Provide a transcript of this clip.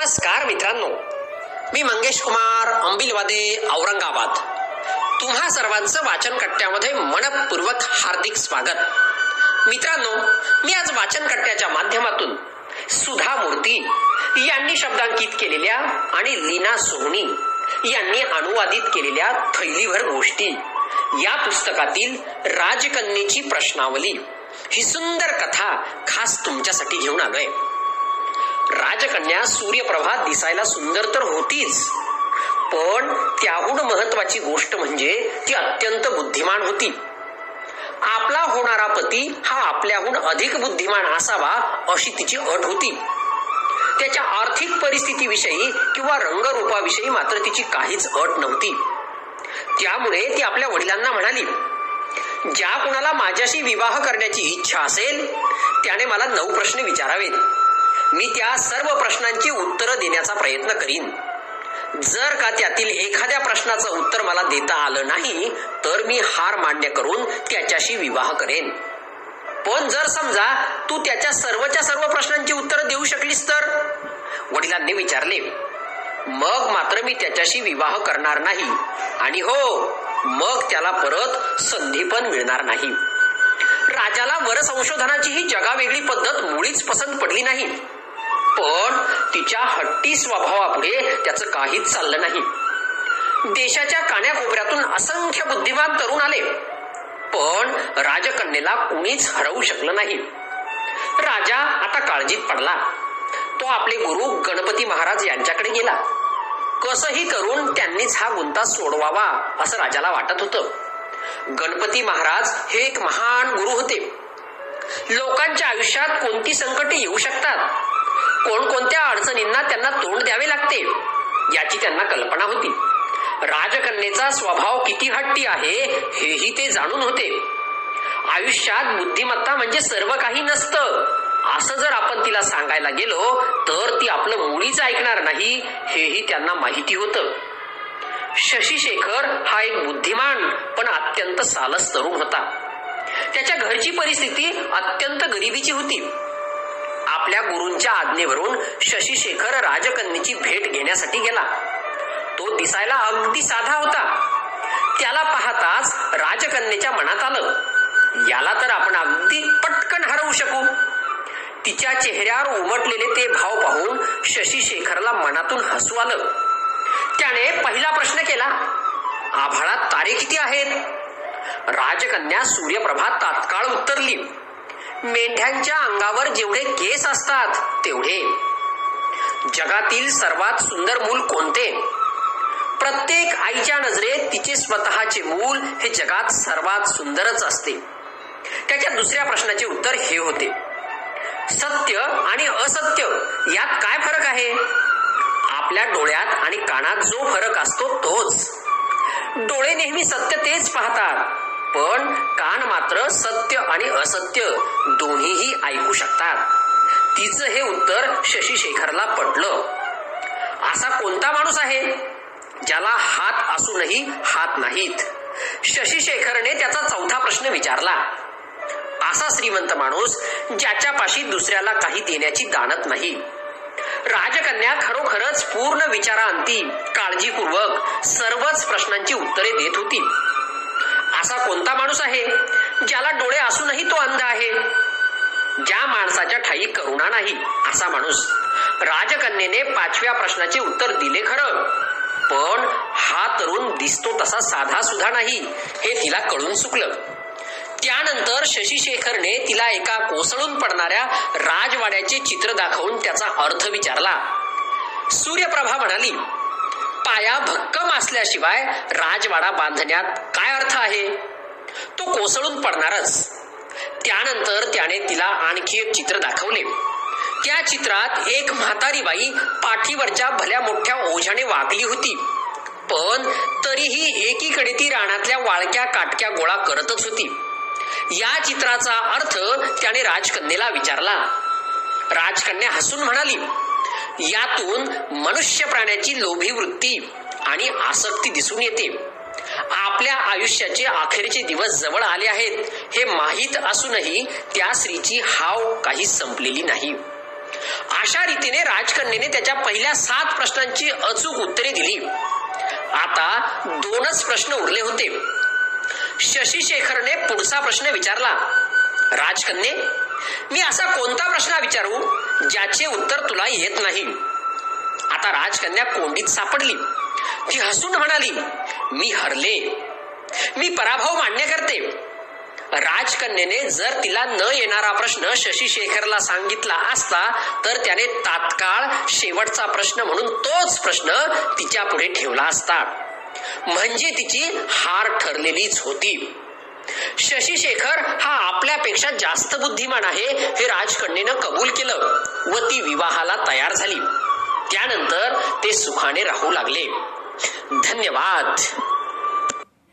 नमस्कार मित्रांनो. मी मंगेश कुमार अंबिलवादे औरंगाबाद. तुम्हा सर्वांचं वाचन कट्ट्यामध्ये मनपूर्वक हार्दिक स्वागत. मित्रांनो मी आज वाचन कट्ट्याच्या माध्यमातून सुधा मूर्ती यांनी शब्दांकित केलेल्या आणि लीना सोहनी यांनी अनुवादित केलेल्या थैलीभर गोष्टी या पुस्तकातील राजकन्येची प्रश्नावली ही सुंदर कथा खास तुमच्यासाठी घेऊन आलोय. राजकन्या सूर्यप्रभा दिसायला सुंदर तर होतीच. पण त्याहून महत्वाची गोष्ट म्हणजे ती अत्यंत बुद्धिमान होती. आपला होणारा पती हा आपल्याहून अधिक बुद्धिमान असावा अशी तिची अट होती. त्याच्या आर्थिक परिस्थितीविषयी किंवा रंगरूपाविषयी मात्र तिची काहीच अट नव्हती. त्यामुळे ती आपल्या वडिलांना म्हणाली ज्या कुणाला माझ्याशी विवाह करण्याची इच्छा असेल त्याने मला नऊ प्रश्न विचारावेत. मी त्या सर्व प्रश्नांची उत्तरं देण्याचा प्रयत्न करीन. जर का त्यातील एखाद्या प्रश्नाचं उत्तर मला देता आलं नाही तर मी हार मान्य करून त्याच्याशी विवाह करेन. पण जर समजा तू त्याच्या सर्वच्या सर्व प्रश्नांची उत्तरं देऊ शकलीस तर? वडिलांनी विचारले मग मात्र मी त्याच्याशी विवाह करणार नाही आणि हो मग त्याला परत संधी पण मिळणार नाही. राजाला वर संशोधनाची ही जगावेगळी पद्धत मुळीच पसंत पडली नाही. पण तिच्या हट्टी स्वभावापुढे त्याचं काहीच चाललं नाही. देशाच्या कान्याकोपऱ्यातून असंख्य बुद्धिमान तरुण आले. पण राजकन्येला कुणीच हरवू शकलं नाही. राजा आता काळजीत पडला. तो आपले गुरु गणपती महाराज यांच्याकडे गेला. कसंही करून त्यांनीच हा गुंता सोडवावा असं राजाला वाटत होतं. गणपती महाराज हे एक महान गुरु होते. लोकांच्या आयुष्यात कोणती संकटे येऊ शकतात? कोणकोणत्या अडचणींना त्यांना तोंड द्यावे लागते? याची त्यांना कल्पना होती. राजकन्येचा स्वभाव किती हट्टी आहे हेही ते जाणून होते. आयुष्यात बुद्धिमत्ता म्हणजे सर्व काही नसतं. असं जर आपण तिला सांगायला गेलो तर ती आपलं मुळीच ऐकणार नाही हेही त्यांना माहिती होतं. शशी शेखर हा एक बुद्धिमान पण अत्यंत सालस तरुण होता. त्याच्या घरची परिस्थिती अत्यंत गरिबीची होती. आपल्या गुरूंच्या आज्ञेवरून शशी शेखर राजकन्येची भेट घेण्यासाठी गेला. तो दिसायला अगदी साधा होता. त्याला पाहताच राजकन्येच्या मनात आलं याला तर आपण अगदी पटकन हरवू शकू. तिच्या चेहऱ्यावर उमटलेले ते भाव पाहून शशी शेखरला मनातून हसू आलं. त्याने पहिला प्रश्न केला आभाळात तारे किती आहेत? राजकन्या सूर्यप्रभा तात्काळ उत्तरली मेंढ्यांच्या अंगावर जेवढे केस असतात तेवढे. जगातील सर्वात सुंदर मूल कोणते? प्रत्येक आईच्या नजरेत तिचे स्वतःचे मूल हे जगात सर्वात सुंदरच असते. त्याच्या दुसऱ्या प्रश्नाचे उत्तर हे होते. सत्य आणि असत्य यात काय फरक आहे? आपल्या डोळ्यात आणि कानात जो फरक असतो तोच. डोळे नेहमी सत्य तेच पाहतात पण कान मात्र सत्य आणि असत्य दोन्हीही ऐकू शकतात. तिचं हे उत्तर शशी शेखरला पटलं. असा कोणता माणूस आहे? ज्याला हात असूनही हात नाहीत. शशी शेखरने त्याचा चौथा प्रश्न विचारला. असा श्रीमंत माणूस ज्याच्यापाशी दुसऱ्याला काही देण्याची दानत नाही. राजकन्या खरोखरच पूर्ण विचारांती काळजीपूर्वक सर्वच प्रश्नांची उत्तरे देत होती. असा कोणता माणूस आहे ज्याला डोळे असूनही तो अंध आहे? ज्या माणसाच्या ठाई करुणा नाही असा माणूस राजकन्येने पाचव्या प्रश्नाचे उत्तर दिले खरं. पण हा तरुण दिसतो तसा साधा सुद्धा नाही हे तिला कळून चुकलं. त्यानंतर शशी शेखरने तिला एका कोसळून पडणाऱ्या राजवाड्याचे चित्र दाखवून त्याचा अर्थ विचारला. सूर्यप्रभा म्हणाली पाया भक्कम असल्याशिवाय राजवाडा बांधण्यात काय अर्थ आहे? तो कोसळून पडणारच. त्यानंतर त्याने तिला आणखी एक चित्र दाखवले. त्या चित्रात एक म्हातारी बाई पाठीवरच्या भल्या मोठ्या ओझ्याने वागली होती. पण तरीही एकीकडे ती रानातल्या वाळक्या काटक्या गोळा करतच होती. या चित्राचा अर्थ त्याने राजकन्येला विचारला. राजकन्या हसून म्हणाली यातून मनुष्य प्राण्याची लोभी वृत्ती आणि आसक्ती दिसून येते. आपल्या आयुष्याचे अखेरचे दिवस जवळ आले आहेत. हे माहीत असूनही त्या स्त्रीची हाव काही संपलेली नाही. अशा रीतीने राजकन्येने त्याच्या पहिल्या सात प्रश्नांची अचूक उत्तरे दिली. आता दोनच प्रश्न उरले होते. शशी शेखरने पुढचा प्रश्न विचारला राजकन्ये मी असा कोणता प्रश्न विचारू ज्याचे उत्तर तुला येत नाही? आता राजकन्या कोंडीत सापडली. ती हसून म्हणाली मी हरले. मी पराभव मान्य करते. राजकन्येने जर तिला न येणारा प्रश्न शशी शेखरला सांगितला असता तर त्याने तात्काळ शेवटचा प्रश्न म्हणून तोच प्रश्न तिच्या पुढे ठेवला असता. म्हणजे तिची हार ठरलेलीच होती. शशी शेखर हा आपल्यापेक्षा जास्त बुद्धिमान आहे हे राजकन्येनं कबूल केलं व ती विवाहाला तयार झाली. त्यानंतर ते सुखाने राहू लागले. धन्यवाद.